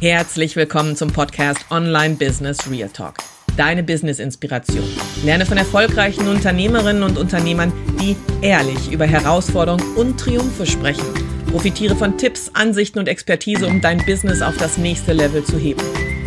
Herzlich willkommen zum Podcast Online Business Real Talk. Deine Business-Inspiration. Lerne von erfolgreichen Unternehmerinnen und Unternehmern, die ehrlich über Herausforderungen und Triumphe sprechen. Profitiere von Tipps, Ansichten und Expertise, um dein Business auf das nächste Level zu heben.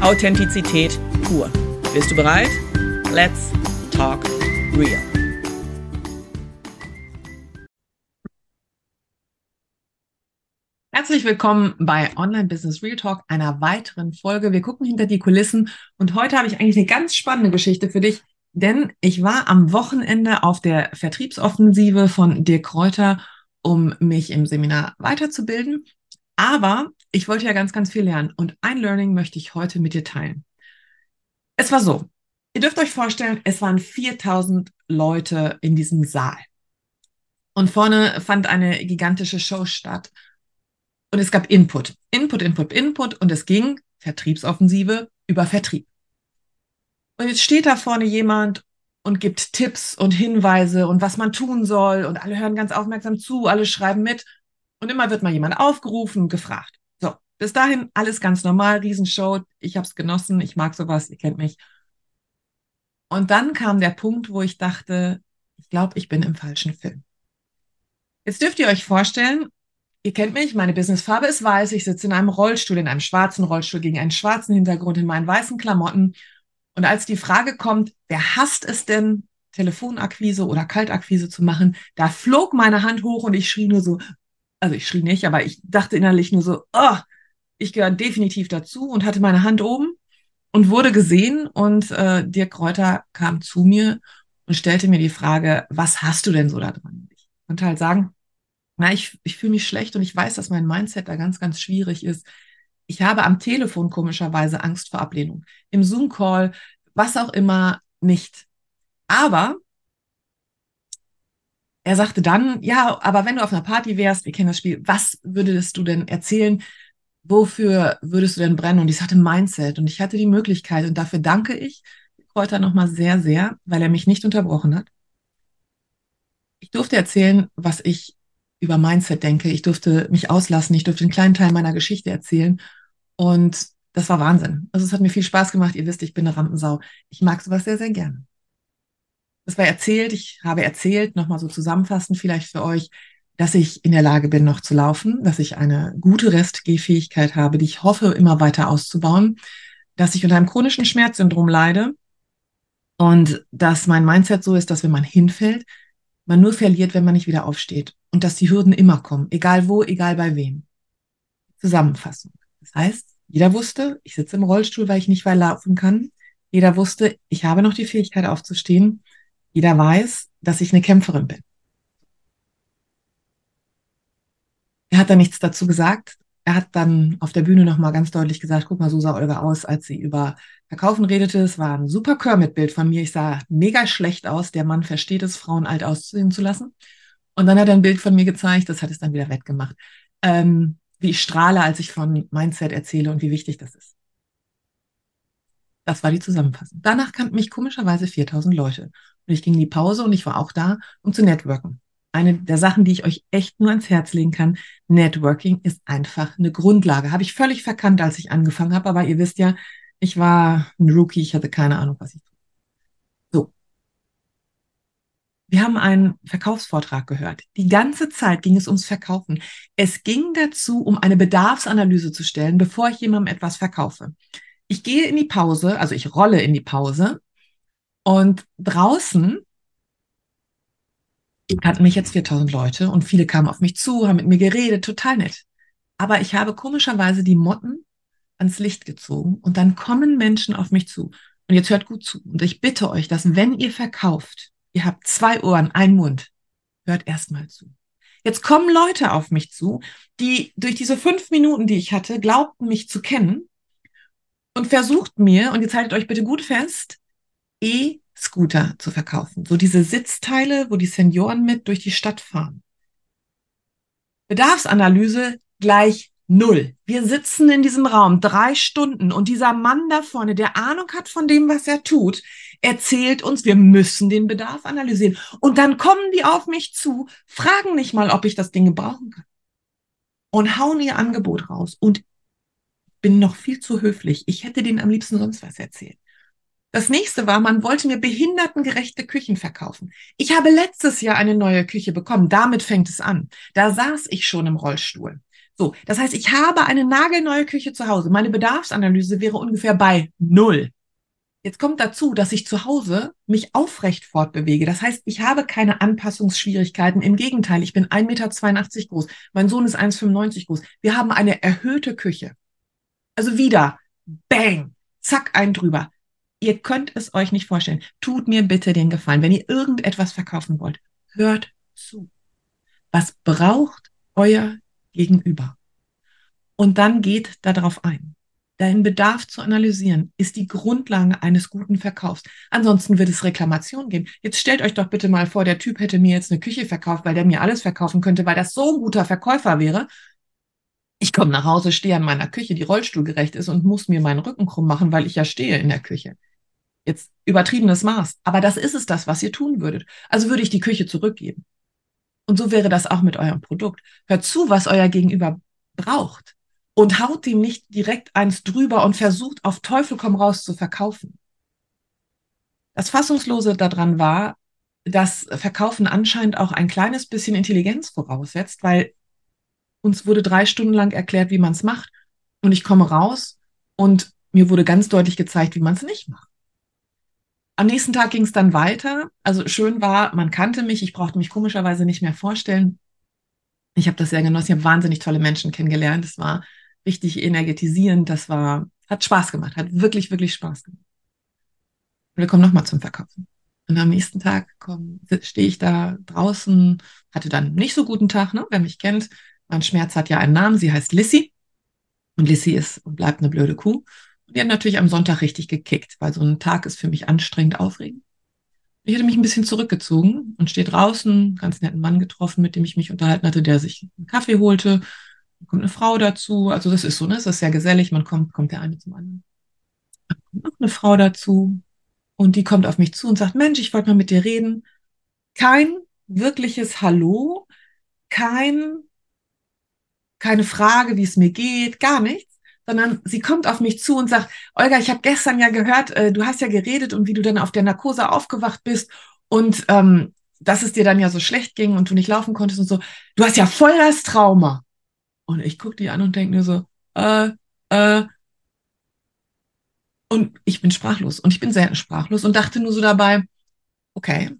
Authentizität pur. Bist du bereit? Let's talk real. Herzlich willkommen bei Online Business Real Talk, einer weiteren Folge. Wir gucken hinter die Kulissen und heute habe ich eigentlich eine ganz spannende Geschichte für dich, denn ich war am Wochenende auf der Vertriebsoffensive von Dirk Kräuter, um mich im Seminar weiterzubilden. Aber ich wollte ja ganz, ganz viel lernen und ein Learning möchte ich heute mit dir teilen. Es war so, ihr dürft euch vorstellen, es waren 4000 Leute in diesem Saal. Und vorne fand eine gigantische Show statt und es gab Input. Input, Input, Input und es ging Vertriebsoffensive über Vertrieb. Und jetzt steht da vorne jemand und gibt Tipps und Hinweise und was man tun soll und alle hören ganz aufmerksam zu, alle schreiben mit und immer wird mal jemand aufgerufen und gefragt. So, bis dahin alles ganz normal, Riesenshow, ich habe es genossen, ich mag sowas, ihr kennt mich. Und dann kam der Punkt, wo ich dachte, ich glaube, ich bin im falschen Film. Jetzt dürft ihr euch vorstellen, Ihr kennt mich, meine Businessfarbe ist weiß. Ich sitze in einem Rollstuhl, in einem schwarzen Rollstuhl gegen einen schwarzen Hintergrund in meinen weißen Klamotten. Und als die Frage kommt, wer hasst es denn, Telefonakquise oder Kaltakquise zu machen, da flog meine Hand hoch und ich schrie nur so, also ich schrie nicht, aber ich dachte innerlich nur so, oh, ich gehöre definitiv dazu und hatte meine Hand oben und wurde gesehen und äh, Dirk Kräuter kam zu mir und stellte mir die Frage, was hast du denn so da dran? Ich konnte halt sagen, na, ich, ich fühle mich schlecht und ich weiß, dass mein Mindset da ganz, ganz schwierig ist. Ich habe am Telefon komischerweise Angst vor Ablehnung. Im Zoom-Call, was auch immer, nicht. Aber er sagte dann, ja, aber wenn du auf einer Party wärst, wir kennen das Spiel, was würdest du denn erzählen? Wofür würdest du denn brennen? Und ich sagte Mindset. Und ich hatte die Möglichkeit. Und dafür danke ich Kräuter nochmal sehr, sehr, weil er mich nicht unterbrochen hat. Ich durfte erzählen, was ich über Mindset denke. Ich durfte mich auslassen, ich durfte einen kleinen Teil meiner Geschichte erzählen. Und das war Wahnsinn. Also es hat mir viel Spaß gemacht. Ihr wisst, ich bin eine Rampensau. Ich mag sowas sehr, sehr gerne. Das war erzählt. Ich habe erzählt, nochmal so zusammenfassend vielleicht für euch, dass ich in der Lage bin, noch zu laufen, dass ich eine gute Restgehfähigkeit habe, die ich hoffe, immer weiter auszubauen, dass ich unter einem chronischen Schmerzsyndrom leide und dass mein Mindset so ist, dass wenn man hinfällt, man nur verliert, wenn man nicht wieder aufsteht und dass die Hürden immer kommen, egal wo, egal bei wem. Zusammenfassung. Das heißt, jeder wusste, ich sitze im Rollstuhl, weil ich nicht weiter laufen kann. Jeder wusste, ich habe noch die Fähigkeit aufzustehen. Jeder weiß, dass ich eine Kämpferin bin. Er hat da nichts dazu gesagt. Er hat dann auf der Bühne nochmal ganz deutlich gesagt, guck mal, so sah Olga aus, als sie über Verkaufen redete. Es war ein super Kermit-Bild von mir. Ich sah mega schlecht aus. Der Mann versteht es, Frauen alt aussehen zu lassen. Und dann hat er ein Bild von mir gezeigt, das hat es dann wieder wettgemacht. Ähm, wie ich strahle, als ich von Mindset erzähle und wie wichtig das ist. Das war die Zusammenfassung. Danach kannten mich komischerweise 4000 Leute. Und ich ging in die Pause und ich war auch da, um zu networken. Eine der Sachen, die ich euch echt nur ans Herz legen kann, Networking ist einfach eine Grundlage. Habe ich völlig verkannt, als ich angefangen habe, aber ihr wisst ja, ich war ein Rookie, ich hatte keine Ahnung, was ich tue. Wir haben einen Verkaufsvortrag gehört. Die ganze Zeit ging es ums Verkaufen. Es ging dazu, um eine Bedarfsanalyse zu stellen, bevor ich jemandem etwas verkaufe. Ich gehe in die Pause, also ich rolle in die Pause und draußen kannten mich jetzt 4000 Leute und viele kamen auf mich zu, haben mit mir geredet, total nett. Aber ich habe komischerweise die Motten ans Licht gezogen und dann kommen Menschen auf mich zu. Und jetzt hört gut zu. Und ich bitte euch, dass wenn ihr verkauft, Ihr habt zwei Ohren, einen Mund. Hört erstmal zu. Jetzt kommen Leute auf mich zu, die durch diese fünf Minuten, die ich hatte, glaubten mich zu kennen und versucht mir, und jetzt haltet euch bitte gut fest, E-Scooter zu verkaufen. So diese Sitzteile, wo die Senioren mit durch die Stadt fahren. Bedarfsanalyse gleich null. Wir sitzen in diesem Raum drei Stunden und dieser Mann da vorne, der Ahnung hat von dem, was er tut, erzählt uns, wir müssen den Bedarf analysieren. Und dann kommen die auf mich zu, fragen nicht mal, ob ich das Ding gebrauchen kann. Und hauen ihr Angebot raus. Und bin noch viel zu höflich. Ich hätte denen am liebsten sonst was erzählt. Das nächste war, man wollte mir behindertengerechte Küchen verkaufen. Ich habe letztes Jahr eine neue Küche bekommen. Damit fängt es an. Da saß ich schon im Rollstuhl. So, das heißt, ich habe eine nagelneue Küche zu Hause. Meine Bedarfsanalyse wäre ungefähr bei null. Jetzt kommt dazu, dass ich zu Hause mich aufrecht fortbewege. Das heißt, ich habe keine Anpassungsschwierigkeiten. Im Gegenteil, ich bin 1,82 Meter groß. Mein Sohn ist 1,95 groß. Wir haben eine erhöhte Küche. Also wieder, bang, zack, ein drüber. Ihr könnt es euch nicht vorstellen. Tut mir bitte den Gefallen. Wenn ihr irgendetwas verkaufen wollt, hört zu. Was braucht euer Gegenüber? Und dann geht darauf ein. Deinen Bedarf zu analysieren ist die Grundlage eines guten Verkaufs. Ansonsten wird es Reklamationen geben. Jetzt stellt euch doch bitte mal vor, der Typ hätte mir jetzt eine Küche verkauft, weil der mir alles verkaufen könnte, weil das so ein guter Verkäufer wäre. Ich komme nach Hause, stehe an meiner Küche, die rollstuhlgerecht ist und muss mir meinen Rücken krumm machen, weil ich ja stehe in der Küche. Jetzt übertriebenes Maß. Aber das ist es das, was ihr tun würdet. Also würde ich die Küche zurückgeben. Und so wäre das auch mit eurem Produkt. Hört zu, was euer Gegenüber braucht und haut ihm nicht direkt eins drüber und versucht auf Teufel komm raus zu verkaufen. Das Fassungslose daran war, dass Verkaufen anscheinend auch ein kleines bisschen Intelligenz voraussetzt, weil uns wurde drei Stunden lang erklärt, wie man es macht. Und ich komme raus und mir wurde ganz deutlich gezeigt, wie man es nicht macht. Am nächsten Tag ging es dann weiter. Also schön war, man kannte mich, ich brauchte mich komischerweise nicht mehr vorstellen. Ich habe das sehr genossen, ich habe wahnsinnig tolle Menschen kennengelernt. Es war richtig energetisierend, das war, hat Spaß gemacht, hat wirklich, wirklich Spaß gemacht. Und wir kommen nochmal zum Verkaufen. Und am nächsten Tag stehe ich da draußen, hatte dann nicht so guten Tag, ne? wer mich kennt. Mein Schmerz hat ja einen Namen, sie heißt Lissy. Und Lissy ist und bleibt eine blöde Kuh. Die hat natürlich am Sonntag richtig gekickt, weil so ein Tag ist für mich anstrengend aufregend. Ich hatte mich ein bisschen zurückgezogen und stehe draußen, ganz netten Mann getroffen, mit dem ich mich unterhalten hatte, der sich einen Kaffee holte dann kommt eine Frau dazu. Also das ist so, ne? Es ist sehr gesellig. Man kommt, kommt der eine zum anderen. Dann kommt noch eine Frau dazu. Und die kommt auf mich zu und sagt, Mensch, ich wollte mal mit dir reden. Kein wirkliches Hallo, kein, keine Frage, wie es mir geht, gar nichts, sondern sie kommt auf mich zu und sagt, Olga, ich habe gestern ja gehört, äh, du hast ja geredet und wie du dann auf der Narkose aufgewacht bist und ähm, dass es dir dann ja so schlecht ging und du nicht laufen konntest und so. Du hast ja voll das Trauma. Und ich gucke die an und denke mir so, äh, äh. Und ich bin sprachlos. Und ich bin selten sprachlos und dachte nur so dabei, okay,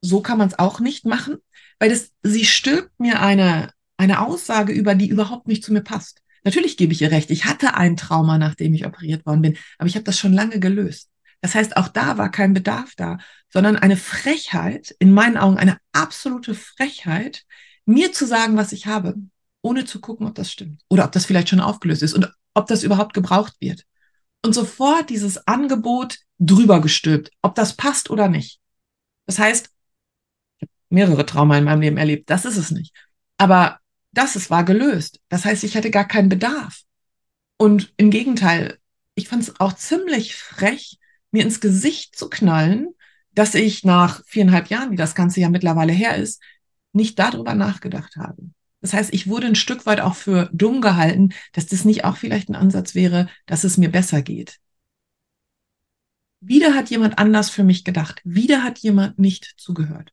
so kann man es auch nicht machen, weil das, sie stülpt mir eine, eine Aussage über, die überhaupt nicht zu mir passt. Natürlich gebe ich ihr recht. Ich hatte ein Trauma, nachdem ich operiert worden bin, aber ich habe das schon lange gelöst. Das heißt, auch da war kein Bedarf da, sondern eine Frechheit, in meinen Augen eine absolute Frechheit, mir zu sagen, was ich habe ohne zu gucken, ob das stimmt oder ob das vielleicht schon aufgelöst ist und ob das überhaupt gebraucht wird. Und sofort dieses Angebot drüber gestülpt, ob das passt oder nicht. Das heißt, ich habe mehrere Trauma in meinem Leben erlebt, das ist es nicht. Aber das es war gelöst. Das heißt, ich hatte gar keinen Bedarf. Und im Gegenteil, ich fand es auch ziemlich frech, mir ins Gesicht zu knallen, dass ich nach viereinhalb Jahren, wie das Ganze ja mittlerweile her ist, nicht darüber nachgedacht habe. Das heißt, ich wurde ein Stück weit auch für dumm gehalten, dass das nicht auch vielleicht ein Ansatz wäre, dass es mir besser geht. Wieder hat jemand anders für mich gedacht. Wieder hat jemand nicht zugehört.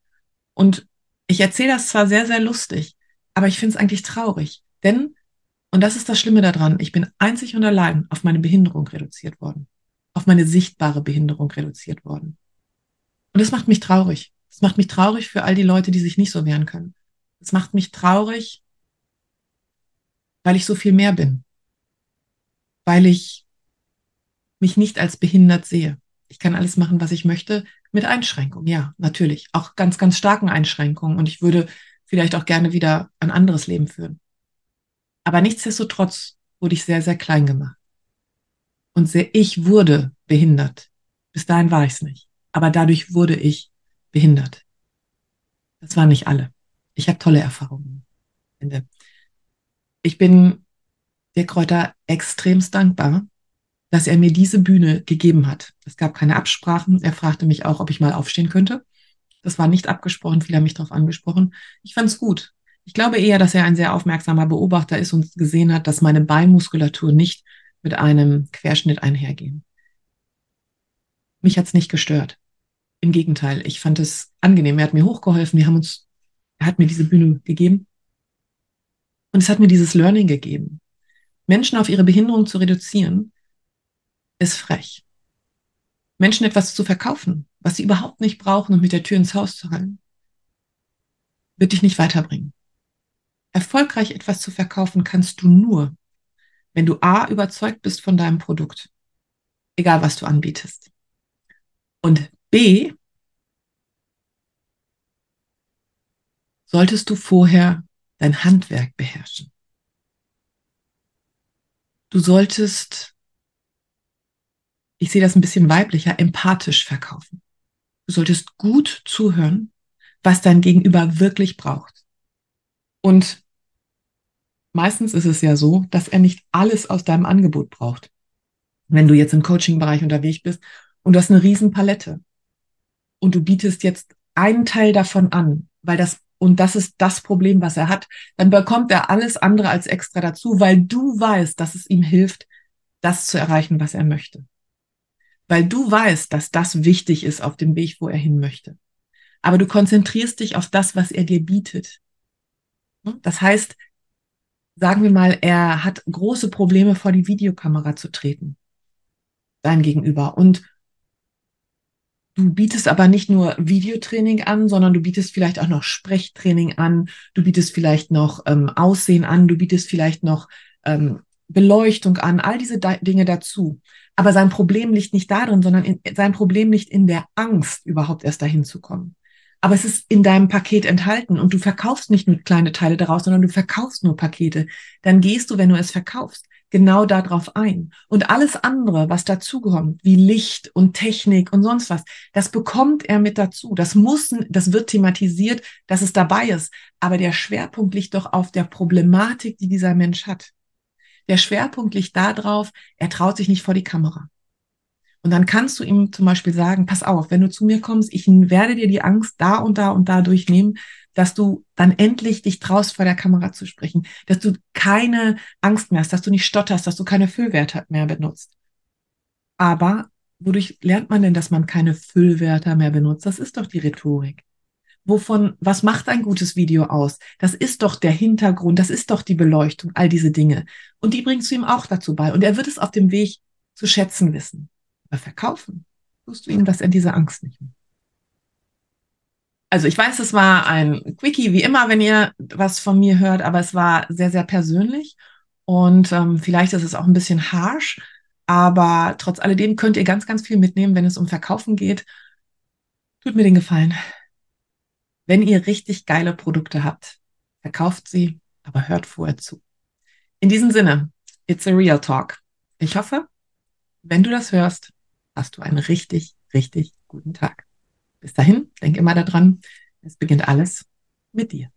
Und ich erzähle das zwar sehr, sehr lustig, aber ich finde es eigentlich traurig. Denn, und das ist das Schlimme daran, ich bin einzig und allein auf meine Behinderung reduziert worden. Auf meine sichtbare Behinderung reduziert worden. Und das macht mich traurig. Das macht mich traurig für all die Leute, die sich nicht so wehren können. Es macht mich traurig, weil ich so viel mehr bin. Weil ich mich nicht als behindert sehe. Ich kann alles machen, was ich möchte, mit Einschränkungen. Ja, natürlich. Auch ganz, ganz starken Einschränkungen. Und ich würde vielleicht auch gerne wieder ein anderes Leben führen. Aber nichtsdestotrotz wurde ich sehr, sehr klein gemacht. Und sehr, ich wurde behindert. Bis dahin war ich es nicht. Aber dadurch wurde ich behindert. Das waren nicht alle ich habe tolle Erfahrungen. Ich bin der Kräuter extremst dankbar, dass er mir diese Bühne gegeben hat. Es gab keine Absprachen. Er fragte mich auch, ob ich mal aufstehen könnte. Das war nicht abgesprochen. Viele haben mich darauf angesprochen. Ich fand es gut. Ich glaube eher, dass er ein sehr aufmerksamer Beobachter ist und gesehen hat, dass meine Beinmuskulatur nicht mit einem Querschnitt einhergehen. Mich hat's nicht gestört. Im Gegenteil, ich fand es angenehm. Er hat mir hochgeholfen. Wir haben uns, er hat mir diese Bühne gegeben. Und es hat mir dieses Learning gegeben. Menschen auf ihre Behinderung zu reduzieren, ist frech. Menschen etwas zu verkaufen, was sie überhaupt nicht brauchen und mit der Tür ins Haus zu halten, wird dich nicht weiterbringen. Erfolgreich etwas zu verkaufen kannst du nur, wenn du A überzeugt bist von deinem Produkt, egal was du anbietest. Und B solltest du vorher dein Handwerk beherrschen. Du solltest ich sehe das ein bisschen weiblicher, empathisch verkaufen. Du solltest gut zuhören, was dein Gegenüber wirklich braucht. Und meistens ist es ja so, dass er nicht alles aus deinem Angebot braucht. Wenn du jetzt im Coaching-Bereich unterwegs bist und du hast eine riesen Palette und du bietest jetzt einen Teil davon an, weil das und das ist das Problem, was er hat, dann bekommt er alles andere als extra dazu, weil du weißt, dass es ihm hilft, das zu erreichen, was er möchte weil du weißt, dass das wichtig ist auf dem Weg, wo er hin möchte. Aber du konzentrierst dich auf das, was er dir bietet. Das heißt, sagen wir mal, er hat große Probleme vor die Videokamera zu treten. Dein Gegenüber. Und du bietest aber nicht nur Videotraining an, sondern du bietest vielleicht auch noch Sprechtraining an. Du bietest vielleicht noch ähm, Aussehen an. Du bietest vielleicht noch ähm, Beleuchtung an. All diese Dinge dazu. Aber sein Problem liegt nicht darin, sondern in, sein Problem liegt in der Angst, überhaupt erst dahin zu kommen. Aber es ist in deinem Paket enthalten und du verkaufst nicht nur kleine Teile daraus, sondern du verkaufst nur Pakete. Dann gehst du, wenn du es verkaufst, genau darauf ein. Und alles andere, was dazukommt, wie Licht und Technik und sonst was, das bekommt er mit dazu. Das muss, das wird thematisiert, dass es dabei ist. Aber der Schwerpunkt liegt doch auf der Problematik, die dieser Mensch hat. Der Schwerpunkt liegt darauf, er traut sich nicht vor die Kamera. Und dann kannst du ihm zum Beispiel sagen, pass auf, wenn du zu mir kommst, ich werde dir die Angst da und da und da durchnehmen, dass du dann endlich dich traust, vor der Kamera zu sprechen, dass du keine Angst mehr hast, dass du nicht stotterst, dass du keine Füllwörter mehr benutzt. Aber wodurch lernt man denn, dass man keine Füllwörter mehr benutzt? Das ist doch die Rhetorik wovon, was macht ein gutes Video aus? Das ist doch der Hintergrund, das ist doch die Beleuchtung, all diese Dinge. Und die bringst du ihm auch dazu bei. Und er wird es auf dem Weg zu schätzen wissen. Aber verkaufen tust du ihm das in dieser Angst nicht mehr. Also ich weiß, es war ein Quickie, wie immer, wenn ihr was von mir hört, aber es war sehr, sehr persönlich und ähm, vielleicht ist es auch ein bisschen harsh, aber trotz alledem könnt ihr ganz, ganz viel mitnehmen, wenn es um Verkaufen geht. Tut mir den Gefallen, wenn ihr richtig geile Produkte habt, verkauft sie, aber hört vorher zu. In diesem Sinne, it's a real talk. Ich hoffe, wenn du das hörst, hast du einen richtig, richtig guten Tag. Bis dahin, denk immer daran, es beginnt alles mit dir.